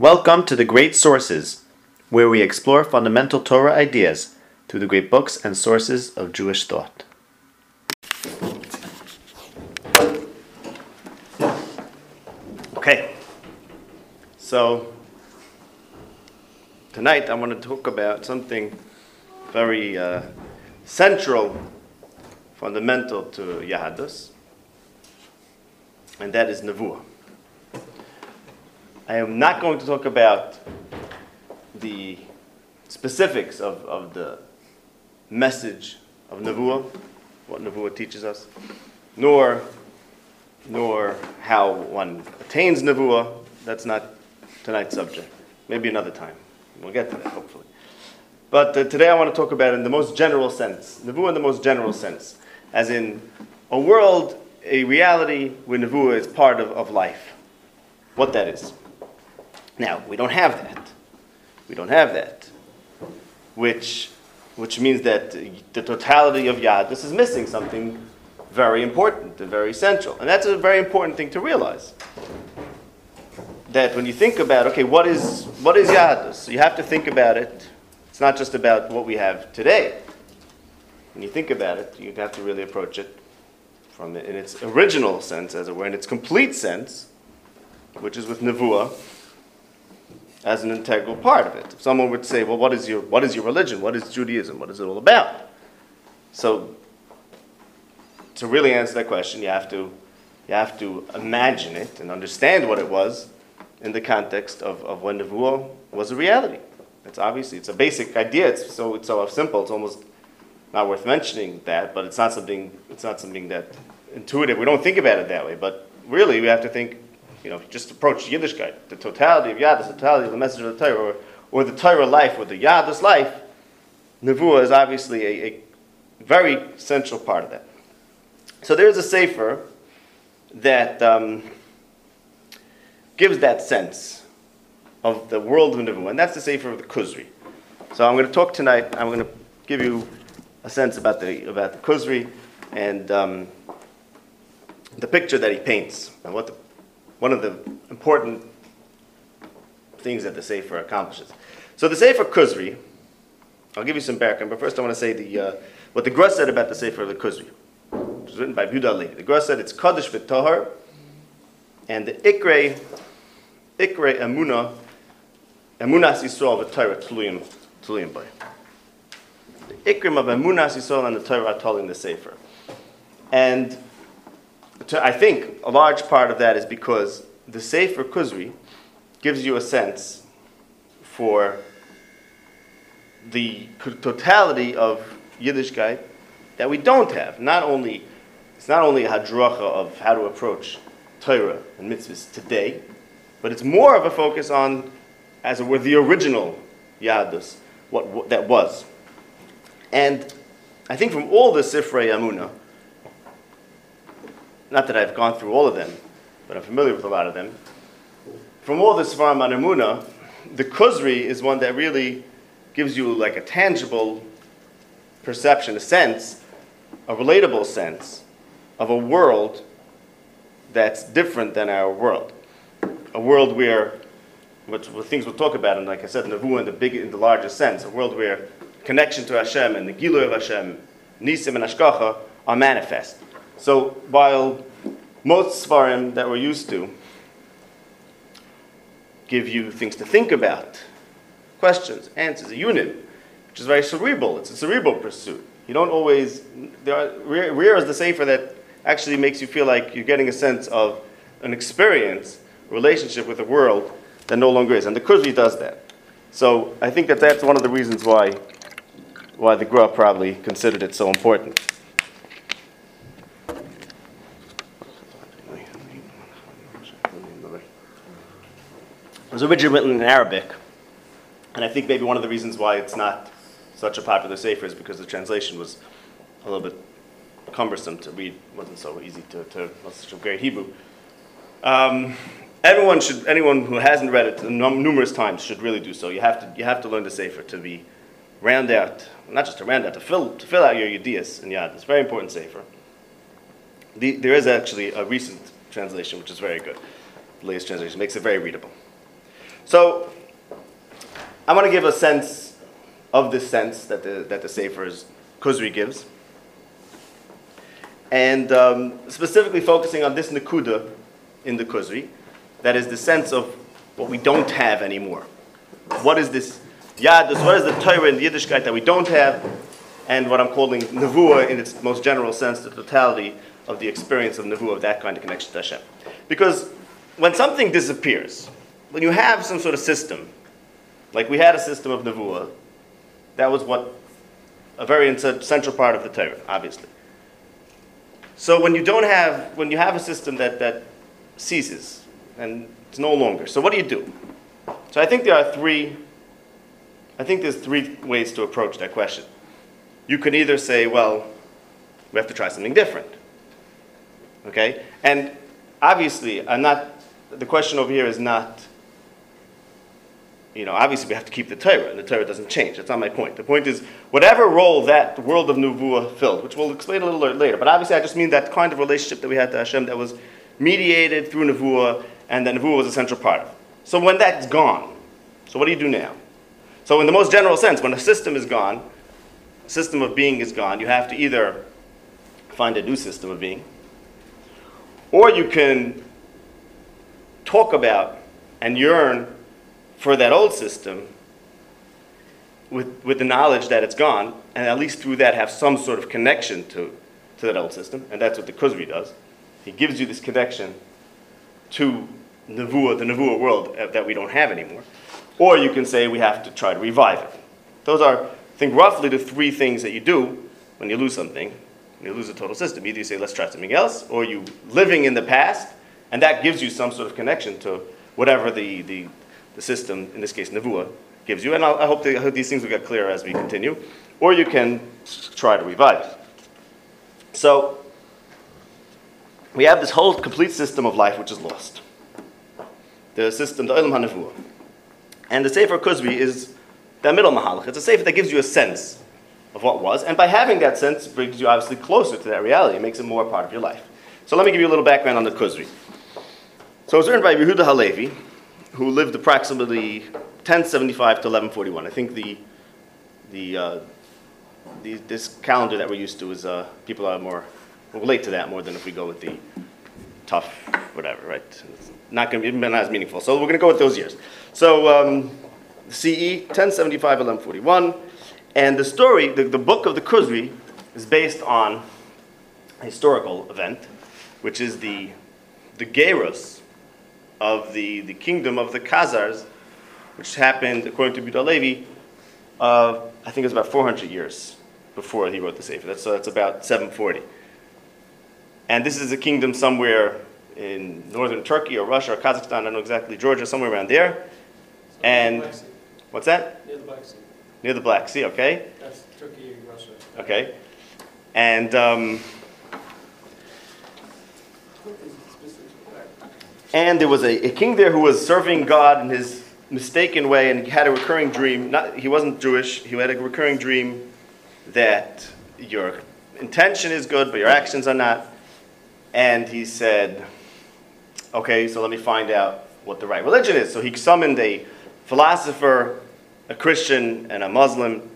Welcome to the Great Sources, where we explore fundamental Torah ideas through the great books and sources of Jewish thought. Okay, so tonight I want to talk about something very uh, central, fundamental to Yahadus, and that is Nevuah. I am not going to talk about the specifics of, of the message of Nevuah, what Nevuah teaches us, nor, nor how one attains Nevuah. That's not tonight's subject. Maybe another time. We'll get to that, hopefully. But uh, today I want to talk about in the most general sense, Nevuah in the most general sense, as in a world, a reality where Nevuah is part of, of life. What that is. Now, we don't have that. We don't have that. Which, which means that the totality of Yadus is missing something very important and very essential. And that's a very important thing to realize. That when you think about, okay, what is, what is Yadus? So you have to think about it. It's not just about what we have today. When you think about it, you have to really approach it from in its original sense, as it were, in its complete sense, which is with Nevuah, as an integral part of it. If someone would say, well, what is your, what is your religion? What is Judaism? What is it all about? So, to really answer that question, you have to, you have to imagine it and understand what it was in the context of, of when Nevuah was a reality. It's obviously, it's a basic idea. It's so, it's so simple, it's almost not worth mentioning that, but it's not something, it's not something that intuitive. We don't think about it that way, but really we have to think you know, just approach Yiddishkeit, the totality of Yadus, the totality of the message of the Torah, or, or the Torah life, or the Yadus life, Nevuah is obviously a, a very central part of that. So there's a Sefer that um, gives that sense of the world of Nevuah, and that's the Sefer of the Kuzri. So I'm going to talk tonight, I'm going to give you a sense about the, about the Kuzri and um, the picture that he paints, and what the one of the important things that the Sefer accomplishes. So the Sefer Kuzri, I'll give you some background, but first I want to say the, uh, what the Gra said about the Sefer of the Kuzri, which was written by Budali. The Gra said it's Kaddish v'Tohar, and the Ikre, Ikre Emuna, Emunas Yisrael v'Torah Tluyim, Tluyim by. The Ikrim of Emunas Yisrael and the Torah are told in the Sefer. And to, I think a large part of that is because the Sefer Kuzri gives you a sense for the totality of Yiddishkeit that we don't have. Not only, it's not only a hadracha of how to approach Torah and mitzvahs today, but it's more of a focus on, as it were, the original Yadus, what, what that was. And I think from all the Sifrei Emunah, not that I've gone through all of them, but I'm familiar with a lot of them. From all the Svarim on the Kuzri is one that really gives you like a tangible perception, a sense, a relatable sense of a world that's different than our world. A world where, which, things we'll talk about, and like I said, in the big, in the larger sense, a world where connection to Hashem and the Gilui of Hashem, Nisim and Ashkacha are manifest. So while most Svarim that we're used to give you things to think about, questions, answers, a unit, which is very cerebral. It's a cerebral pursuit. You don't always, there are, rare, is the Sefer that actually makes you feel like you're getting a sense of an experience, a relationship with the world that no longer is. And the Kuzri does that. So I think that that's one of the reasons why, why the Gra probably considered it so important. It was originally written in Arabic, and I think maybe one of the reasons why it's not such a popular sefer is because the translation was a little bit cumbersome to read, wasn't so easy to, to such a great Hebrew. Um, everyone should, anyone who hasn't read it numerous times should really do so. You have to, you have to learn the sefer to be round out, not just to round out, to fill, to fill out your yediyas and yad. It's very important sefer. The, there is actually a recent translation which is very good. The latest translation makes it very readable. So, I want to give a sense of the sense that the, that the Sefer's Kuzri gives. And um, specifically focusing on this Nakuda in the Kuzri, that is the sense of what we don't have anymore. What is this Yadus, what is the Torah and the Yiddishkeit that we don't have, and what I'm calling Nevuah in its most general sense, the totality of the experience of Nevuah, of that kind of connection to Hashem. Because when something disappears, when you have some sort of system, like we had a system of Nevuah, that was what a very central part of the Torah, obviously. So when you don't have, when you have a system that, that ceases and it's no longer, so what do you do? So I think there are three, I think there's three ways to approach that question. You can either say, well, we have to try something different. Okay? And obviously, I'm not, the question over here is not, you know, obviously we have to keep the Torah, and the Torah doesn't change. That's not my point. The point is, whatever role that world of Nevuah filled, which we'll explain a little later, but obviously I just mean that kind of relationship that we had to Hashem that was mediated through Nevuah, and that Nevuah was a central part of. So when that's gone, so what do you do now? So in the most general sense, when a system is gone, a system of being is gone, you have to either find a new system of being, or you can talk about and yearn for that old system with, with the knowledge that it's gone, and at least through that have some sort of connection to, to that old system. And that's what the Kuzri does. He gives you this connection to Nevuah, the Nevuah world uh, that we don't have anymore. Or you can say we have to try to revive it. Those are, I think, roughly the three things that you do when you lose something you lose a total system. Either you say, let's try something else, or you living in the past, and that gives you some sort of connection to whatever the, the, the system, in this case, Nevuah, gives you. And I'll, i hope, I hope these things will get clearer as we continue. Or you can try to revive it. So, we have this whole complete system of life which is lost. The system, the Olam HaNevuah. And the Sefer Kuzri is the middle Mahalach. It's a Sefer that gives you a sense of what was. And by having that sense, brings you obviously closer to that reality. It makes it more part of your life. So let me give you a little background on the Kuzri. So it was written by Yehuda Halevi, who lived approximately 1075 to 1141. I think the, the, uh, the this calendar that we're used to is uh, people are more relate to that more than if we go with the tough whatever, right? It's not going to be not as meaningful. So we're going to go with those years. So um, CE 1075 1141. And the story, the, the book of the Kuzri, is based on a historical event, which is the, the Gerus of the, the kingdom of the Khazars, which happened, according to Yehuda Levi, uh, I think it was about 400 years before he wrote the Sefer. That's, so that's about 740. And this is a kingdom somewhere in northern Turkey or Russia or Kazakhstan, I don't know exactly, Georgia, somewhere around there. And what's that? Near the Black Sea. Near the Black Sea, okay? That's Turkey and Russia. Okay. And um, and there was a, a king there who was serving God in his mistaken way, and he had a recurring dream. Not, he wasn't Jewish. He had a recurring dream that your intention is good, but your actions are not. And he said, "Okay, so let me find out what the right religion is." So he summoned a philosopher a Christian and a Muslim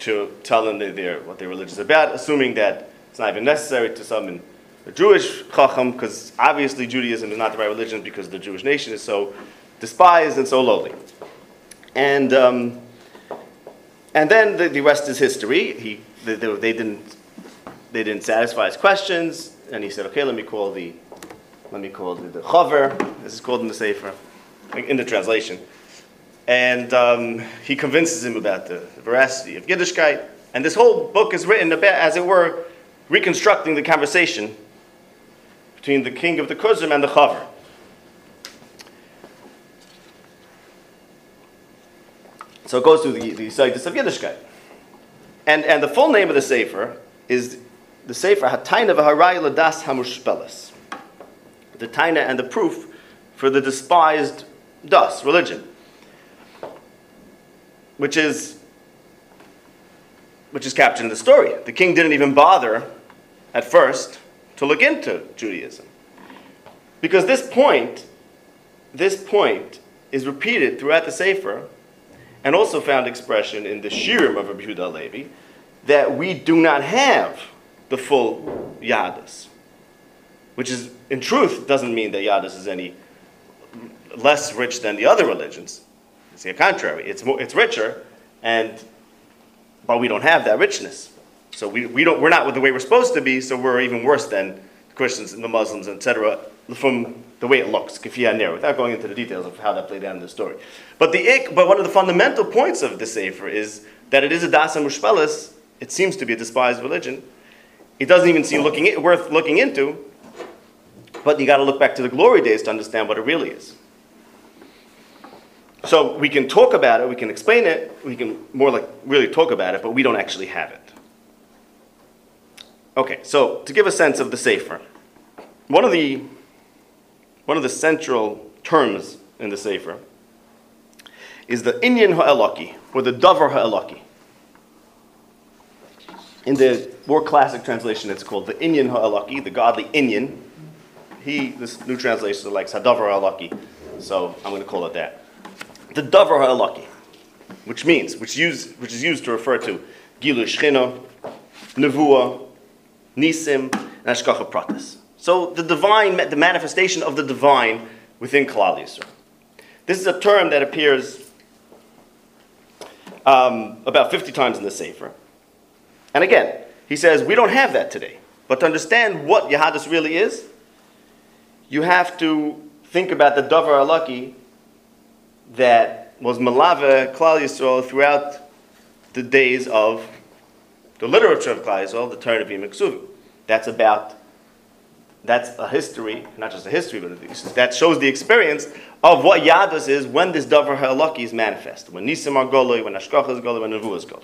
to tell they're, what their religion is about, assuming that it's not even necessary to summon a Jewish chacham, because obviously Judaism is not the right religion because the Jewish nation is so despised and so lowly. And, um, and then the, the, rest is history. He, they, they, didn't, they didn't satisfy his questions, and he said, okay, let me call the, let me call the, the chaver, this is called in the Sefer, in the translation and um, he convinces him about the, the veracity of Yiddishkeit. And this whole book is written about, as it were, reconstructing the conversation between the king of the Kuzim and the Chaver. So it goes through the, the Sayyidus of Yiddishkeit. And, and the full name of the Sefer is the Sefer Hataina v'Harayla Das Hamushpelas. The Taina and the proof for the despised Das, religion which is which is captured in the story. The king didn't even bother at first to look into Judaism. Because this point, this point is repeated throughout the Sefer and also found expression in the Shirim of Rabbi Yehuda Levi that we do not have the full Yadis. Which is, in truth, doesn't mean that Yadis is any less rich than the other religions. It's the contrary. It's, more, it's richer, and, but we don't have that richness. So we, we don't, we're not the way we're supposed to be, so we're even worse than the Christians and the Muslims, etc., from the way it looks, kifiyah nir, without going into the details of how that played out in the story. But, the ik, but one of the fundamental points of the Sefer is that it is a dasa mushpelis, it seems to be a despised religion. It doesn't even seem looking, worth looking into, but you got to look back to the glory days to understand what it really is. So we can talk about it, we can explain it, we can more like really talk about it, but we don't actually have it. Okay, so to give a sense of the Sefer, one of the one of the central terms in the Sefer is the Inyan Ha'elaki, or the Davar Ha'elaki. In the more classic translation, it's called the Inyan Ha'elaki, the godly Inyan. He, this new translation, likes Hadavar Ha'elaki, so I'm going to call it that the davar ha'elaki, which means, which, use, which is used to refer to gilu shchina, nevuah, nisim, and ashkacha pratis. So the divine, the manifestation of the divine within Klal Yisrael. This is a term that appears um, about 50 times in the Sefer. And again, he says, we don't have that today. But to understand what Yahadis really is, you have to think about the Davar Alaki that was Malava Klal Yisrael throughout the days of the literature of Klal the Torah of Ksuvim. That's about, that's a history, not just a history, but that shows the experience of what Yadus is when this Davar Ha'alaki is manifest. When Nisim are Goloi, when Ashkach is Goloi, when Nevu is Goloi.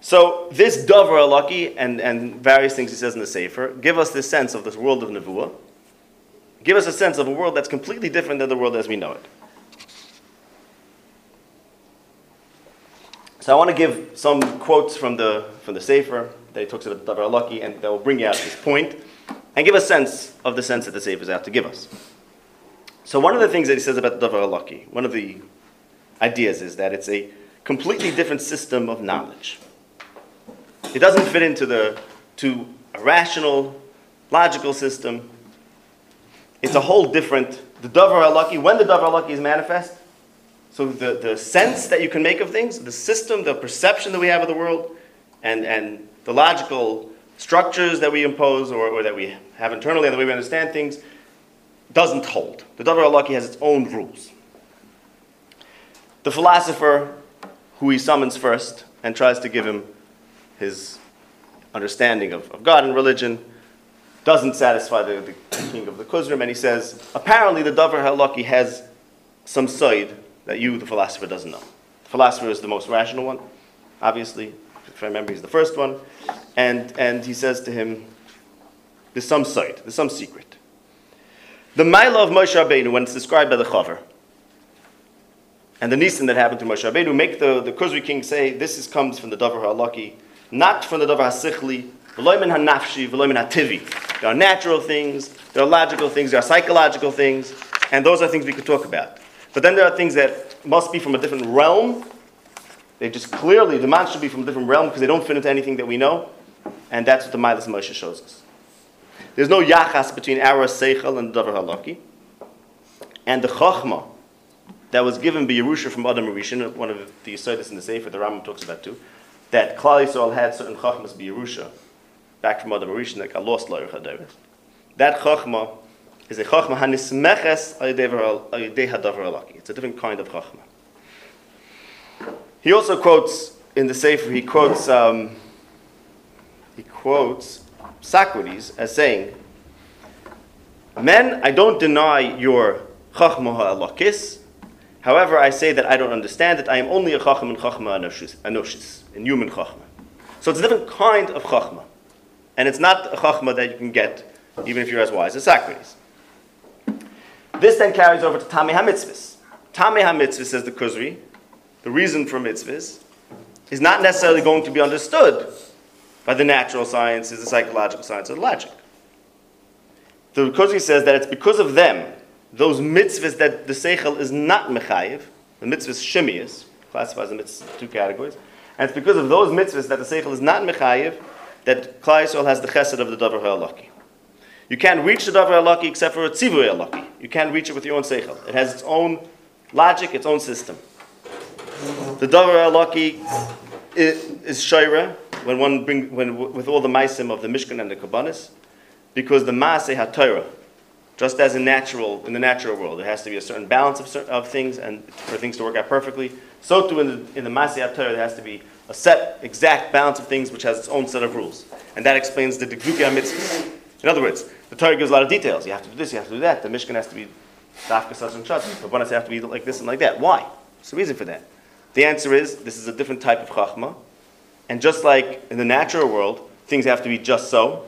So this Davar Ha'alaki and, and various things he says in the Sefer give us this sense of this world of Nevuah give us a sense of a world that's completely different than the world as we know it. So I want to give some quotes from the, from the Sefer that he talks about the Davar Alaki and that will bring you out this point and give a sense of the sense that the Sefer is out to give us. So one of the things that he says about the Davar Alaki, one of the ideas is that it's a completely different system of knowledge. It doesn't fit into the to a rational, logical system it's a whole different, the Davar Alaki, when the Davar Alaki is manifest, so the, the sense that you can make of things, the system, the perception that we have of the world, and, and the logical structures that we impose or, or that we have internally and the way we understand things, doesn't hold. The Davar Alaki has its own rules. The philosopher who he summons first and tries to give him his understanding of, of God and religion doesn't satisfy the, the king of the Kuzrim, and he says, apparently the Davar Halaki has some side that you, the philosopher, doesn't know. The philosopher is the most rational one, obviously. If I remember, he's the first one. And, and he says to him, there's some side, there's some secret. The Maila of Moshe Rabbeinu, when it's described by the Chaver, and the Nisim that happened to Moshe Rabbeinu, make the, the Kuzri king say, this is, comes from the Davar Halaki, not from the Davar HaSichli, hanafshi, There are natural things, there are logical things, there are psychological things, and those are things we could talk about. But then there are things that must be from a different realm. They just clearly, the man should be from a different realm because they don't fit into anything that we know. And that's what the Milas Moshe shows us. There's no yachas between our Seichel and Davar Halaki. And the Chachma that was given by Yerusha from Adam Rishon, one of the Yisodis in the Sefer, the Rambam talks about too, that Klal Yisrael had certain Chachmas by Yerusha back from Adam Rishon that got lost. That Chachma is a Chachma hanismeches. It's a different kind of Chachma. He also quotes in the Sefer. He quotes um, he quotes Socrates as saying, "Men, I don't deny your Chachma ha'alakis. However, I say that I don't understand it. I am only a Chachma in Chachma anoshis, in human Chachma. So it's a different kind of Chachma. And it's not a chachma that you can get even if you're as wise as Socrates. This then carries over to Tamei HaMitzvahs. Tamei HaMitzvahs, says the Kuzri, the reason for mitzvahs is not necessarily going to be understood by the natural sciences, the psychological sciences, or the logic. The Kuzri says that it's because of them those mitzvahs that the seichel is not mechayiv, the mitzvahs shemias, classifies the mitzvahs two categories, and it's because of those mitzvahs that the seichel is not mechayiv that Yisrael has the chesed of the davar ha'alaki. You can't reach the davar ha'alaki except for a tzivui ha'alaki. You can't reach it with your own seichel. It has its own logic, its own system. The davar ha'alaki is shaira when one bring when with all the maisim of the Mishkan and the Kabbanis, because the maaseh haTorah just as in natural, in the natural world, there has to be a certain balance of, of things and for things to work out perfectly. So too in the, in the Masiyat Torah, there has to be a set, exact balance of things which has its own set of rules. And that explains the Dikvukia mitzvahs. In other words, Torah gives a lot of details. You have to do this, you have to do that. The Mishkan has to be dafka such and such. The bonus have to be like this and like that. Why? What's the reason for that? The answer is this is a different type of chachma. And just like in the natural world, things have to be just so,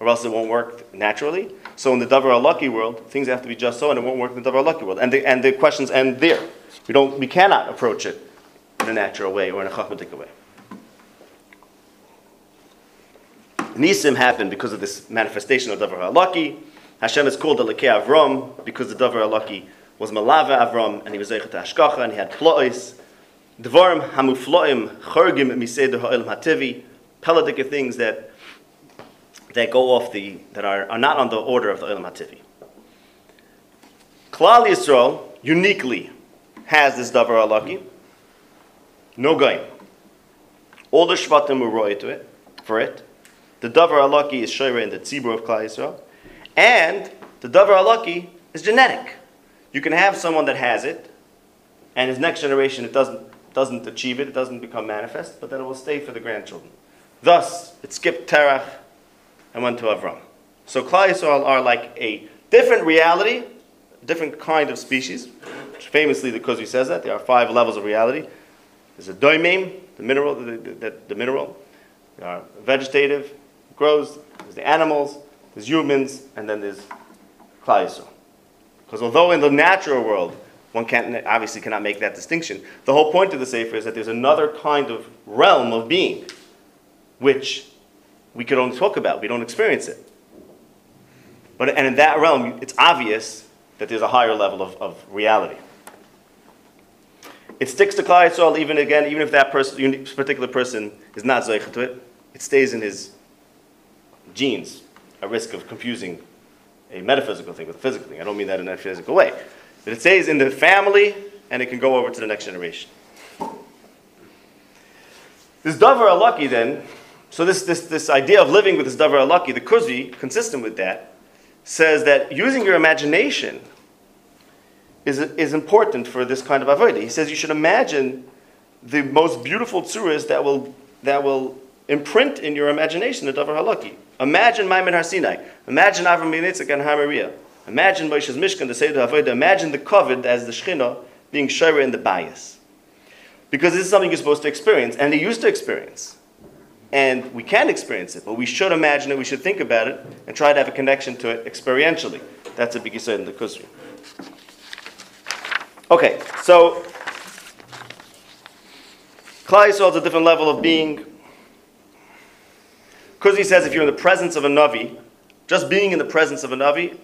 or else it won't work naturally. So in the Davar Alaki world, things have to be just so, and it won't work in the Davar Alaki world. And the, and the questions end there. We, don't, we cannot approach it in a natural way or in a chachmatic way. Nisim happened because of this manifestation of Davar Alaki. Hashem is called the Lekei Avram because the Davar Alaki was Malava Avram, and he was Zeichet Ashkacha, and he had Plois. Devarim Hamufloim Chorgim Miseder Ha'ilm Hativi. Peladik things that that go off the, that are, are not on the order of the Olam HaTivi. Klal Yisrael uniquely has this Davar Alaki. No goyim. All the Shvatim were roy to it, for it. The Davar Alaki is Shoyre in the Tzibur of Klal Yisrael. And the Davar Alaki is genetic. You can have someone that has it, and his next generation it doesn't, doesn't achieve it, it doesn't become manifest, but then it will stay for the grandchildren. Thus, it skipped Terach, and went to Avram. So Klal Yisrael are like a different reality, different kind of species. Famously, the Kuzi says that there are five levels of reality. There's a doimim, the mineral, the, the, the mineral. There are vegetative, grows. There's the animals. There's humans, and then there's Yisrael. Because although in the natural world one can't obviously cannot make that distinction, the whole point of the sefer is that there's another kind of realm of being, which we could only talk about. We don't experience it. But, and in that realm, it's obvious that there's a higher level of, of reality. It sticks to Yisrael even again, even if that person, particular person is not Zoich to it, it stays in his genes, a risk of confusing a metaphysical thing with a physical thing. I don't mean that in a physical way. But it stays in the family and it can go over to the next generation. This Davar Alaki then so this, this, this idea of living with this davar alaki, the kuzi, consistent with that, says that using your imagination is, is important for this kind of avodah. He says you should imagine the most beautiful tzuras that will, that will imprint in your imagination the davar halaki. Imagine Maimon Har Sinai. Imagine Avram Yitzchak and Hamaria. Imagine Moshe's Mishkan, the Seder Avodah. Imagine the Kovid as the Shechina being Shira in the bias. Because this is something you're supposed to experience, and they used to experience. And we can experience it, but we should imagine it, we should think about it, and try to have a connection to it experientially. That's a big yisod in the Kuzri. Okay, so Yisrael is a different level of being. Kuzi says if you're in the presence of a Navi, just being in the presence of a Navi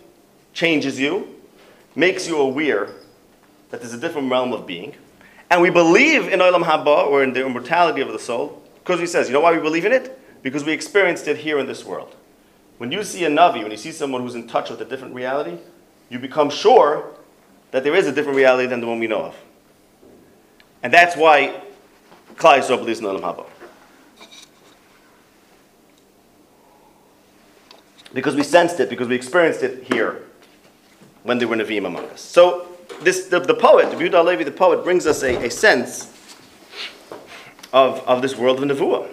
changes you, makes you aware that there's a different realm of being. And we believe in Olam Haba, or in the immortality of the soul, he says, you know why we believe in it? Because we experienced it here in this world. When you see a Navi, when you see someone who's in touch with a different reality, you become sure that there is a different reality than the one we know of. And that's why Klal Yisrael believes in Olam Haba. Because we sensed it, because we experienced it here when they were Nevi'im among us. So this, the, the poet, Yehuda Levi, the poet, brings us a, a sense of, of this world of Nevuah,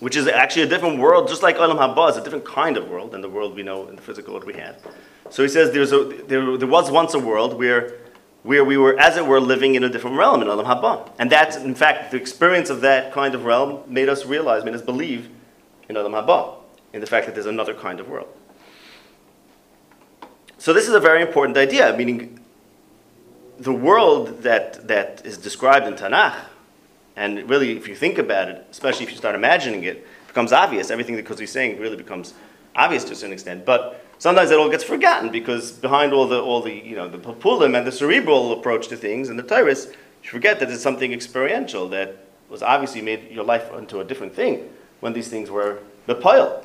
which is actually a different world, just like Olam Haba is a different kind of world than the world we know in the physical world we have. So he says there's a, there, there was once a world where, where we were, as it were, living in a different realm in Olam Haba. And that's, in fact, the experience of that kind of realm made us realize, made us believe in Olam Haba, in the fact that there's another kind of world. So this is a very important idea, meaning the world that, that is described in Tanakh, and really, if you think about it, especially if you start imagining it, it becomes obvious. Everything that Kuzi is saying really becomes obvious to a certain extent. But Sometimes it all gets forgotten because behind all the all the you know the papulim and the cerebral approach to things and the tyrus, you forget that it's something experiential that was obviously made your life into a different thing when these things were the pile.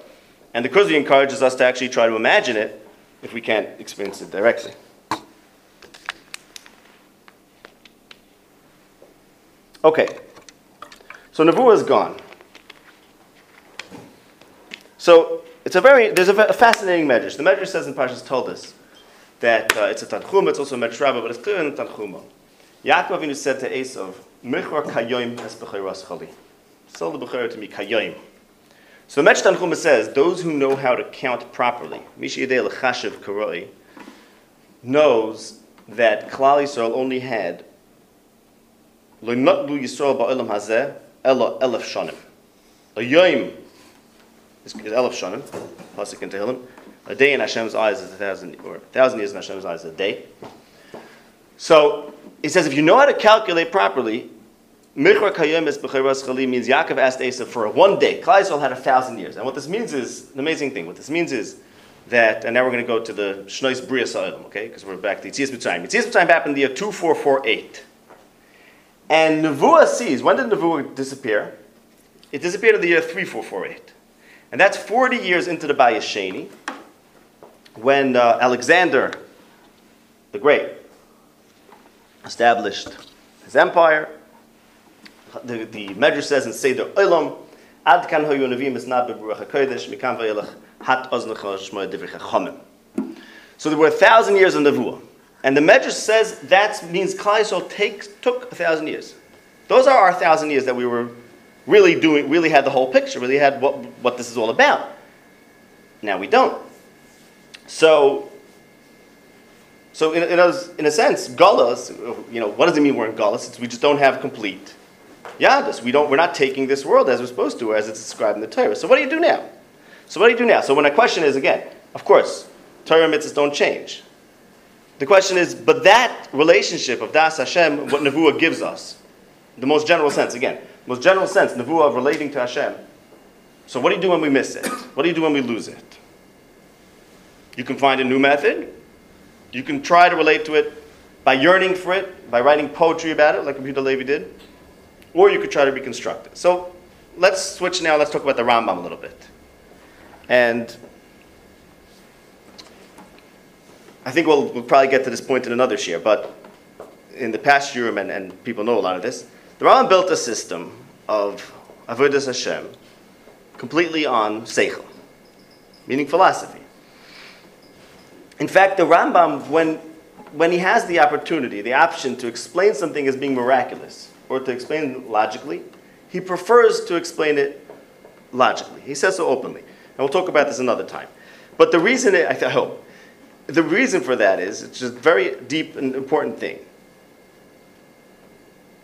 And the Kuzi encourages us to actually try to imagine it if we can't experience it directly. Okay, so Nevuah is gone. So it's a very there's a, a fascinating medrash. The medrash says in Parshas Toldos that uh, it's a tanchuma, it's also a medrash but it's clear in the tanchuma. Yaakov Avinu said to Esav, "Michor kayoim es b'chayras chali." Sell the b'chayr to me kayoim. So the medrash tanchuma says those who know how to count properly, mishi yedei lechashiv karoi, knows that Klal Yisrael only had lo notlu Yisrael ba'olam hazeh elo elef shanim. A yoim is, Elif Shanim, Pasuk in Tehillim. A day in Hashem's eyes is a thousand, or a thousand years in Hashem's eyes is a day. So he says, if you know how to calculate properly, Michra Kayem is Chali means Yaakov asked Esav for one day. Klal had a thousand years. And what this means is, an amazing thing, what this means is that, and now we're going to go to the Shnois Bria okay, because we're back to Yitzias Mitzrayim. Yitzias Mitzrayim happened in the year 2448. And Nevuah sees, when did Nevuah disappear? It disappeared in the year 3448. And that's 40 years into the Bayesheni, when uh, Alexander the Great established his empire. The, the Medrash says in Seder Olam, Ad kan hoyu nevim is not beruach hakodesh mikam vayelach hat oznecha shmoy divrei chachamim. So there were a thousand years of nevuah, and the Medrash says that means Klal Yisrael took a thousand years. Those are our thousand years that we were really doing, really had the whole picture, really had what, what this is all about. Now we don't. So, so in, in, a, in a sense, Gullus, you know, what does it mean we're in Gullus? We just don't have complete Yadus. We don't, we're not taking this world as we're supposed to, as it's described in the Torah. So what do you do now? So what do you do now? So when a question is, again, of course, Torah mitzvahs don't change. The question is, but that relationship of Das Hashem, what Nevuah gives us, the most general sense, again, most general sense, nevuah of relating to Hashem. So what do you do when we miss it? What do you do when we lose it? You can find a new method. You can try to relate to it by yearning for it, by writing poetry about it, like Yehuda Levi did. Or you could try to reconstruct it. So let's switch now. Let's talk about the Rambam a little bit. And I think we'll, we'll probably get to this point in another year, but in the past year, and, and people know a lot of this, the Rambam built a system of Avodas Hashem completely on Seichel, meaning philosophy. In fact, the Rambam, when, when he has the opportunity, the option to explain something as being miraculous or to explain logically, he prefers to explain it logically. He says so openly. And we'll talk about this another time. But the reason, I hope, the reason for that is, it's just a very deep and important thing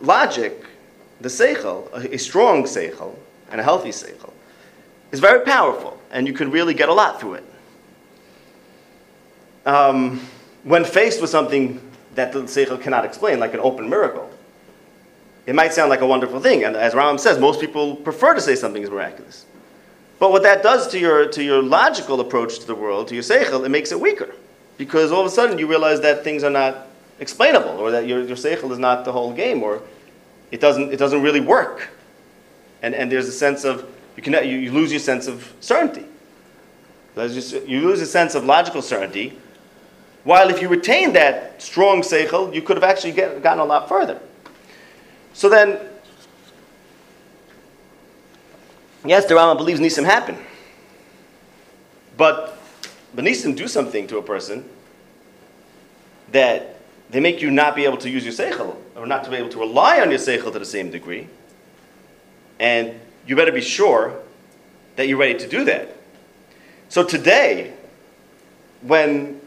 logic, the seichel, a, a strong seichel and a healthy seichel, is very powerful, and you can really get a lot through it. Um, when faced with something that the seichel cannot explain, like an open miracle, it might sound like a wonderful thing, and as Rambam says, most people prefer to say something is miraculous. But what that does to your, to your logical approach to the world, to your seichel, it makes it weaker. Because all of a sudden you realize that things are not explainable, or that your, your seichel is not the whole game, or it doesn't, it doesn't really work. And, and there's a sense of, you, can, you, you lose your sense of certainty. You lose a sense of logical certainty, while if you retain that strong seichel, you could have actually get, gotten a lot further. So then, yes, the Rambam believes Nisim happen. But, but Nisim do something to a person that they make you not be able to use your seichel, or not to be able to rely on your seichel to the same degree. And you better be sure that you're ready to do that. So today, when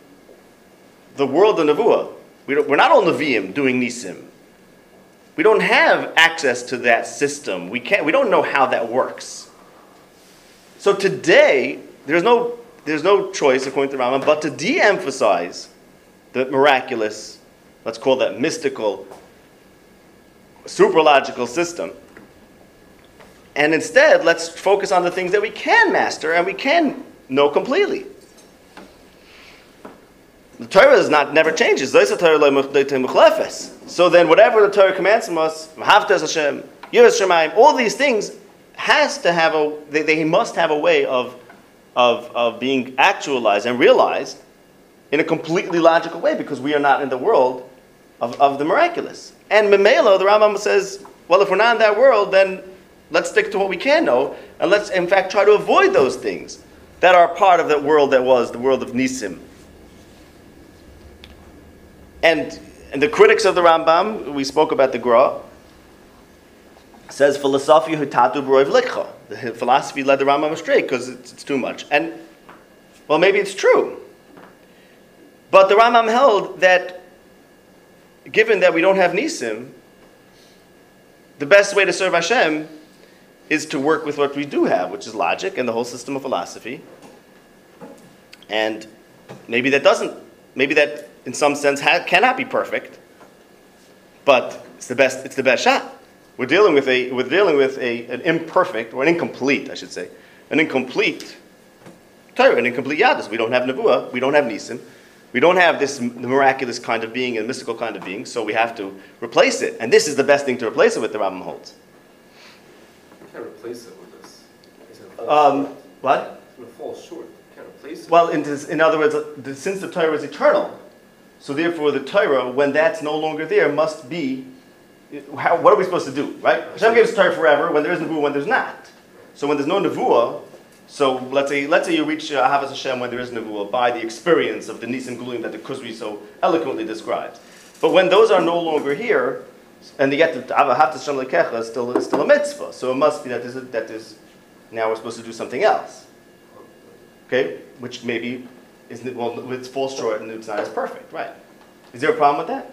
the world of Nevuah, we are not all Nevi'im doing Nisim. We don't have access to that system. We, can't, we don't know how that works. So today, there's no, there's no choice, according to Rambam, but to de emphasize the miraculous let's call that mystical, supralogical system. And instead, let's focus on the things that we can master and we can know completely. The Torah is not never changes. So then, whatever the Torah commands from us, Hashem, all these things has to have a they, they must have a way of, of of being actualized and realized in a completely logical way because we are not in the world of, of the miraculous. And Memelo, the Rambam says, well, if we're not in that world, then let's stick to what we can know, and let's in fact try to avoid those things that are part of that world that was the world of Nisim. And, and the critics of the Rambam, we spoke about the Gra, says philosophy hutatu b'roiv. The philosophy led the Rambam astray because it's, it's too much. And, well, maybe it's true. But the Rambam held that given that we don't have Nisim, the best way to serve Hashem is to work with what we do have, which is logic and the whole system of philosophy. And maybe that doesn't, maybe that in some sense ha- cannot be perfect, but it's the best, it's the best shot. We're dealing with, a, we're dealing with a, an imperfect, or an incomplete, I should say, an incomplete Torah, an incomplete Yadis. We don't have Nevuah, we don't have Nisim, we don't have this miraculous kind of being and mystical kind of being, so we have to replace it. And this is the best thing to replace it with, the Rambam holds. You can't replace it with this. Um, what? It's going to fall short. You can't replace it. Well, in, this, in other words, since the Torah is eternal, so therefore the Torah, when that's no longer there, must be. How, what are we supposed to do, right? Hashem gives Torah forever when there is nevuah, when there's not. So when there's no nevuah, so let's say let's say you reach uh, Ahavas Hashem when there is nevuah by the experience of the nisim gluim that the Kuzri so eloquently describes. But when those are no longer here, and the yet to Ahavas Hashem lekecha is still is still a mitzvah, so it must be that there's a, that there's now we're supposed to do something else. Okay, which maybe is well, it falls short and it's not as perfect, right? Is there a problem with that?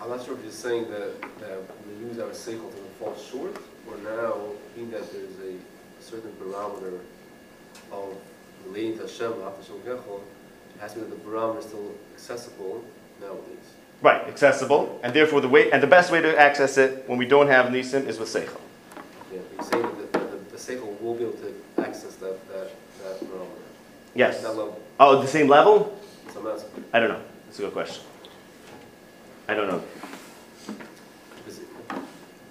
I'm not sure if you're saying that, that we use our seichel to fall short, or now, being that there's a certain barometer of relating to Hashem, after Hashem Gechol, it has to be that the barometer is still accessible nowadays. Right, accessible, and therefore the way and the best way to access it when we don't have nisim is with seichel. Yeah, you're saying that the, the, the seichel will be able to access that, that, that barometer. Yes. That level. Oh, the same level? So I'm asking, I don't know. That's a good question. I don't know. is it, Do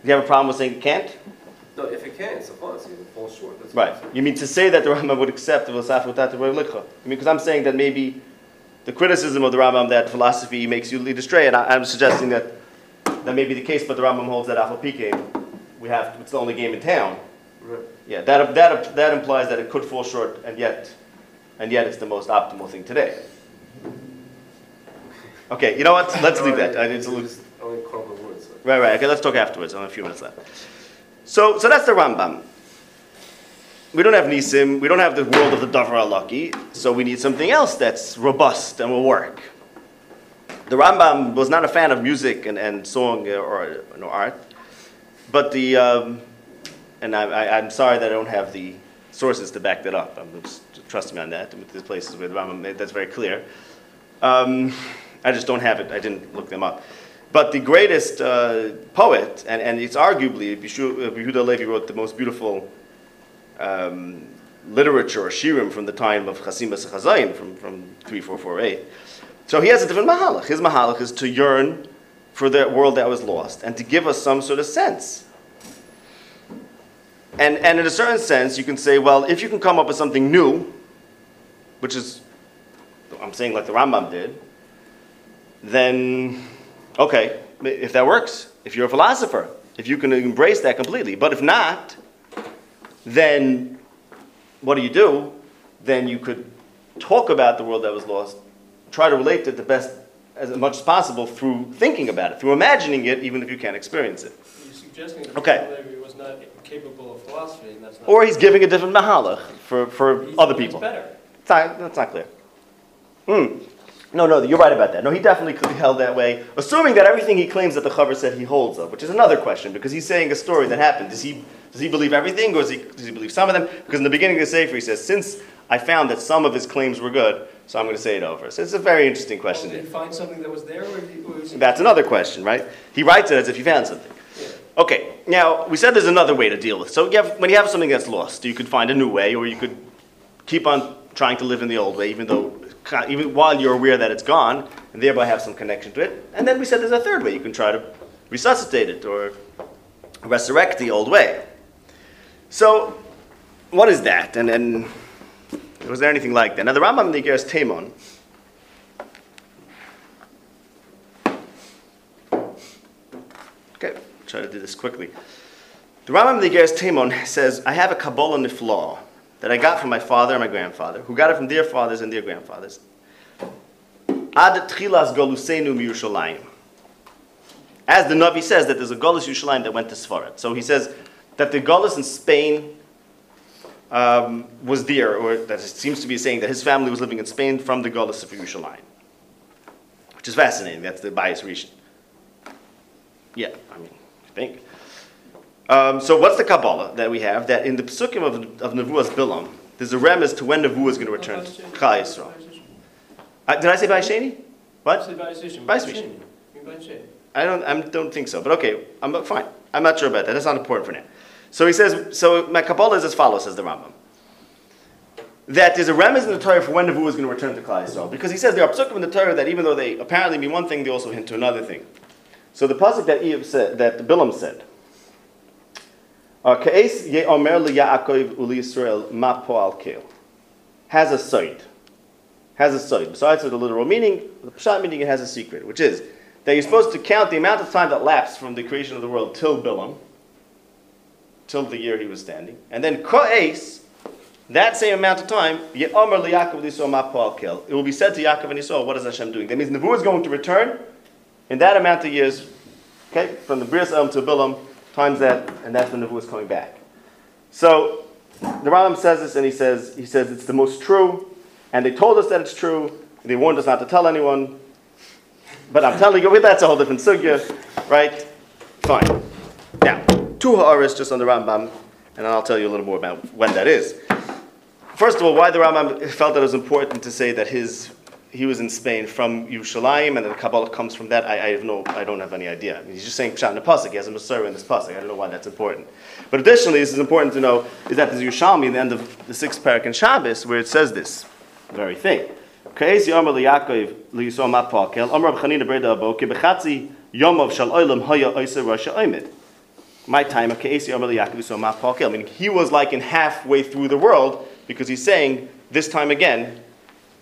you have a problem with saying it can't? no, if it can, it's a fun, it falls short. That's Right. what I'm saying. You mean to say that the Rambam would accept the Vasaf without the Rav? I mean, because I'm saying that maybe the criticism of the Rambam that philosophy makes you lead astray, and I, I'm suggesting that that may be the case, but the Rambam holds that Alpha Pike, we have it's the only game in town. Right. Yeah, that, that, that implies that it could fall short, and yet, and yet it's the most optimal thing today. Okay, you know what? Let's leave that. I need to lose. Only words. so. Right, right. Okay, let's talk afterwards. I have a few minutes left. So, so that's the Rambam. We don't have Nisim. We don't have the world of the Davar Alaki. So we need something else that's robust and will work. The Rambam was not a fan of music and, and song or, or art, but the um, and I, I, I'm sorry that I don't have the sources to back that up. I'm just trust me on that. With the places where the Rambam that's very clear. Um, I just don't have it. I didn't look them up. But the greatest uh, poet, and, and it's arguably, Yehuda Levi wrote the most beautiful um, literature or shirim from the time of Chasimas Chazayin from, from 3448. So he has a different mahalach. His mahalach is to yearn for the world that was lost and to give us some sort of sense. And, and in a certain sense, you can say, well, if you can come up with something new, which is, I'm saying like the Rambam did, then okay, if that works, if you're a philosopher, if you can embrace that completely. But if not, then what do you do? Then you could talk about the world that was lost, try to relate to it the best as much as possible through thinking about it, through imagining it, even if you can't experience it. You're suggesting that Okay. Was not capable of philosophy, and that's not. Or he's giving a different mahalach for, for He's- other people. better. It's not, that's not clear. Hmm. No, no, you're right about that. No, he definitely could be held that way, assuming that everything he claims that the Chaver said he holds of, which is another question, because he's saying a story that happened. Does he, does he believe everything, or does he, does he believe some of them? Because in the beginning of the Sefer, he says, since I found that some of his claims were good, so I'm going to say it over. So it's a very interesting question. Did he find something that was there, or did he- or? That's another question, right? He writes it as if he found something. Yeah. Okay, now we said there's another way to deal with. So you have, when you have something that's lost, you could find a new way, or you could keep on trying to live in the old way, even though even while you're aware that it's gone, and thereby have some connection to it. And then we said there's a third way. You can try to resuscitate it or resurrect the old way. So, what is that? And then, was there anything like that? Now, the Rambam in Temon, okay, try to do this quickly. The Rambam in Temon says, I have a Kabbalah Niflaw that I got from my father and my grandfather, who got it from their fathers and their grandfathers. Ad Tchilas Golusenu Yerushalayim. As the Navi says, that there's a Golus Yerushalayim that went to Sfarad. So he says that the Golus in Spain um, was there, or that it seems to be saying that his family was living in Spain from the Golus of Yerushalayim. Which is fascinating. That's the bias region. Yeah, I mean, I think. Um, so what's the Kabbalah that we have? That in the Psukim of, of Nevuah's Bilam, there's a remez to when Nevuah is going to return to Chai Yisrael. Uh, did I say Baisheni? What? Bayis I don't, I don't think so, but okay, I'm fine. I'm not sure about that. That's not important for now. So he says, so my Kabbalah is as follows, says the Rambam. That there's a remez in the Torah for when Nevuah is going to return to Klal Yisrael. Because he says there are psukim in the Torah that even though they apparently mean one thing, they also hint to another thing. So the pasuk that Eve said, that Bilam said, Ka'es ye'omer li'Yaakov uli Yisrael ma po'al kel. Has a side. Has a side. Besides the literal meaning, the pshat meaning it has a secret, which is that you're supposed to count the amount of time that lapsed from the creation of the world till Bilam, till the year he was standing, and then Ka'es, that same amount of time, ye'omer li'Yaakov Yisrael ma po'al kel. It will be said to Yaakov and Yisrael, what is Hashem doing? That means Nevuah is going to return in that amount of years, okay, from the Bris El to Bilam, times that, and that's when Nevuah is coming back. So the Rambam says this, and he says he says it's the most true, and they told us that it's true. They warned us not to tell anyone, but I'm telling you, that's a whole different sugya, right? Fine. Now, two ha'aris just on the Rambam, and I'll tell you a little more about when that is. First of all, why the Rambam felt that it was important to say that his he was in Spain from Yerushalayim, and the Kabbalah comes from that. I, I have no, I don't have any idea. I mean, he's just saying Pshat in the pasuk. He has a Masorah in this pasuk. I don't know why that's important. But additionally, this is important to know is that there's Yerushalmi in the end of the sixth parak in Shabbos where it says this very thing. My time of Kreis Yomer LiYaakov LiYisrael Mapakel. I mean, he was like in halfway through the world because he's saying this time again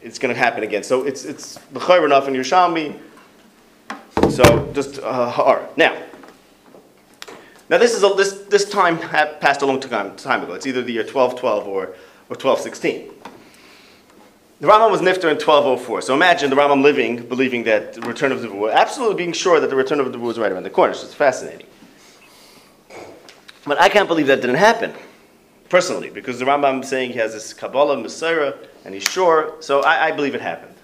it's going to happen again. So it's it's b'chayr enough in Yerushalmi. So just uh, har. Now, now this is a, this this time passed a long time time ago. It's either the year 1212 or or 1216. The Rambam was nifter in 1204. So imagine the Rambam living, believing that the return of the Nevuah, absolutely being sure that the return of the Nevuah was right around the corner. It's fascinating. But I can't believe that didn't happen, personally, because the Rambam is saying he has this Kabbalah, Messiah, and he's sure. So I, I believe it happened.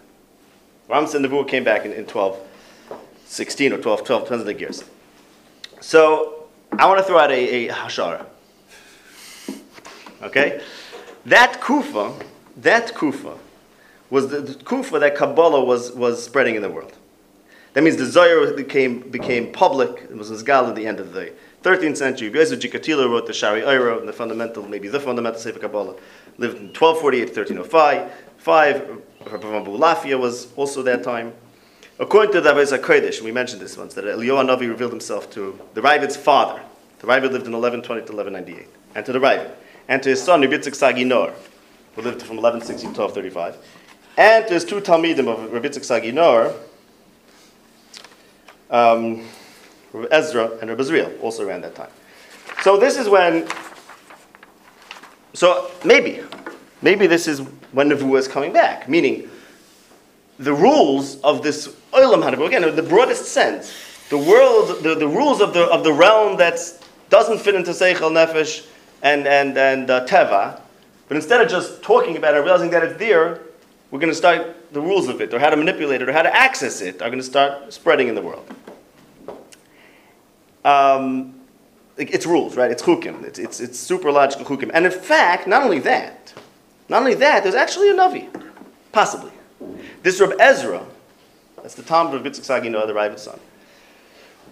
Rambam said Nevuah came back in, in 1216 or 12, 12, depends on the years. So I want to throw out a, a hashara. Okay? That Kufa, that Kufa, was the, the Kufa that Kabbalah was, was spreading in the world. That means the Zohar became, became public, it was Nizgal at the end of the 13th century. Bezer Gikatilla wrote the Shari Oiro, and the fundamental, maybe the fundamental Sefer Kabbalah, lived in 1248 to 1305. Five, Rabbi Lafia was also that time. According to the Avos HaKodesh, we mentioned this once, that Eliyahu Navi revealed himself to the Ravid's father. The Ravid lived in 1120 to 1198, and to the Ravid, and to his son, Rabbi Sagi Nor, who lived from 1160 to 1235, and to his two Talmidim of Rabbi Sagi Nor, um, Rabbi Ezra and Rabbi Zriel, also around that time. So this is when, so maybe, maybe this is when Nevuah is coming back, meaning the rules of this Olam Hanavu, again, in the broadest sense, the world, the, the rules of the, of the realm that doesn't fit into Seichel Nefesh and, and, and uh, Teva, but instead of just talking about it, and realizing that it's there, we're going to start the rules of it, or how to manipulate it, or how to access it, are going to start spreading in the world. Um, it's rules, right? It's chukim. It's, it's, it's super logical chukim. And in fact, not only that, not only that, there's actually a Navi, possibly. This Reb Ezra, that's the Talmud of Yitzchak Sagino, the Ravid's son.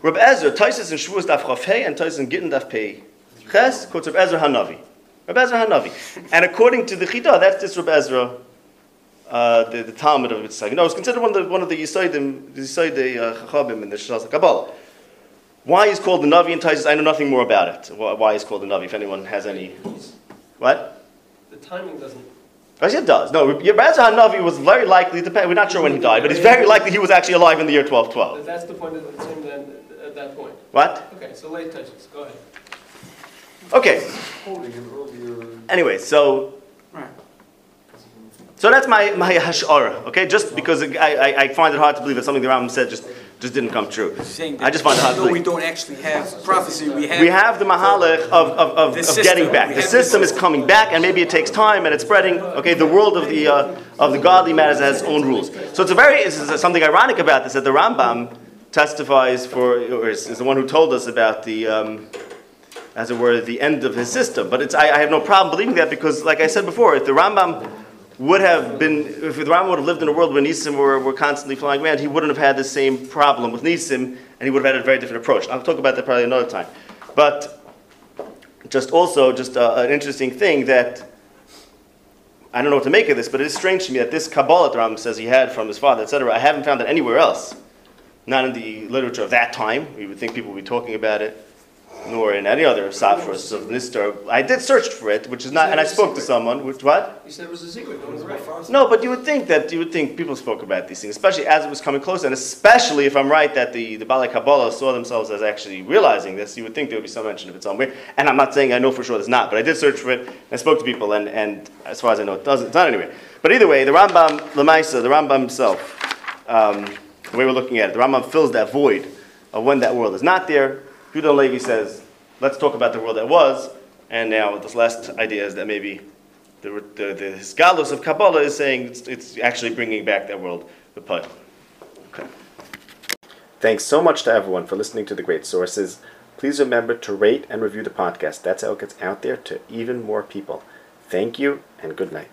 Reb Ezra, Taisis and Shavuos daf Chafei and Taisis and Gittin daf Pei. Ches quotes Reb Ezra Hanavi. Reb Ezra Hanavi. And according to the Chida, that's this Reb Ezra uh, the, the Talmud of Yitzchak. You know, it's considered one of the one of the Yisoidim, the Yisoid uh, Chachabim in the Shas Kabbalah. Why he's called the Navi in Taisus, I know nothing more about it. Why, why he's called the Navi, if anyone has any. What? The timing doesn't, Yes, it does. No, Rebbe Navi was very likely, dep- we're not sure when he died, but it's very likely he was actually alive in the year 1212. that's the point of the then, at that point. What? Okay, so late touches, go ahead. Okay, Quoting an earlier. anyway, so So that's my, my hashara, okay? Just because I, I, I find it hard to believe that something the Rambam said just, just didn't come true. I just find it hard to though we don't actually have prophecy, we have. We have the mahalach of, of, of, of getting back. The system is coming back, and maybe it takes time, and it's spreading. Okay, the world of the uh, of the godly matters has its own rules. So it's a very it's something ironic about this that the Rambam testifies for, or is, is the one who told us about the. Um, as it were, the end of his system. But it's, I, I have no problem believing that because, like I said before, if the Rambam would have been, if the Rambam would have lived in a world where Nisim were, were constantly flying around, he wouldn't have had the same problem with Nisim, and he would have had a very different approach. I'll talk about that probably another time. But just also, just uh, an interesting thing that I don't know what to make of this, but it is strange to me that this Kabbalah that Rambam says he had from his father, etc., I haven't found it anywhere else. Not in the literature of that time. We would think people would be talking about it nor in any other Safras of Nistar. I did search for it, which is not, and I spoke to someone, which what? You said it was a secret, no one's right. No, but you would think that you would think people spoke about these things, especially as it was coming closer, and especially if I'm right that the the Balai Kabbalah saw themselves as actually realizing this, you would think there would be some mention of it somewhere. And I'm not saying I know for sure there's not, but I did search for it. And I spoke to people, and, and as far as I know, it doesn't. It's not anywhere. But either way, the Rambam Lamaisa, the Rambam himself, um, the way we're looking at it, the Rambam fills that void of when that world is not there. Yehuda Levi says, let's talk about the world that was, and now this last idea is that maybe the, the, the Hisgalus of Kabbalah is saying it's, it's actually bringing back that world, the Pud. Okay. Thanks so much to everyone for listening to the great sources. Please remember to rate and review the podcast. That's how it gets out there to even more people. Thank you and good night.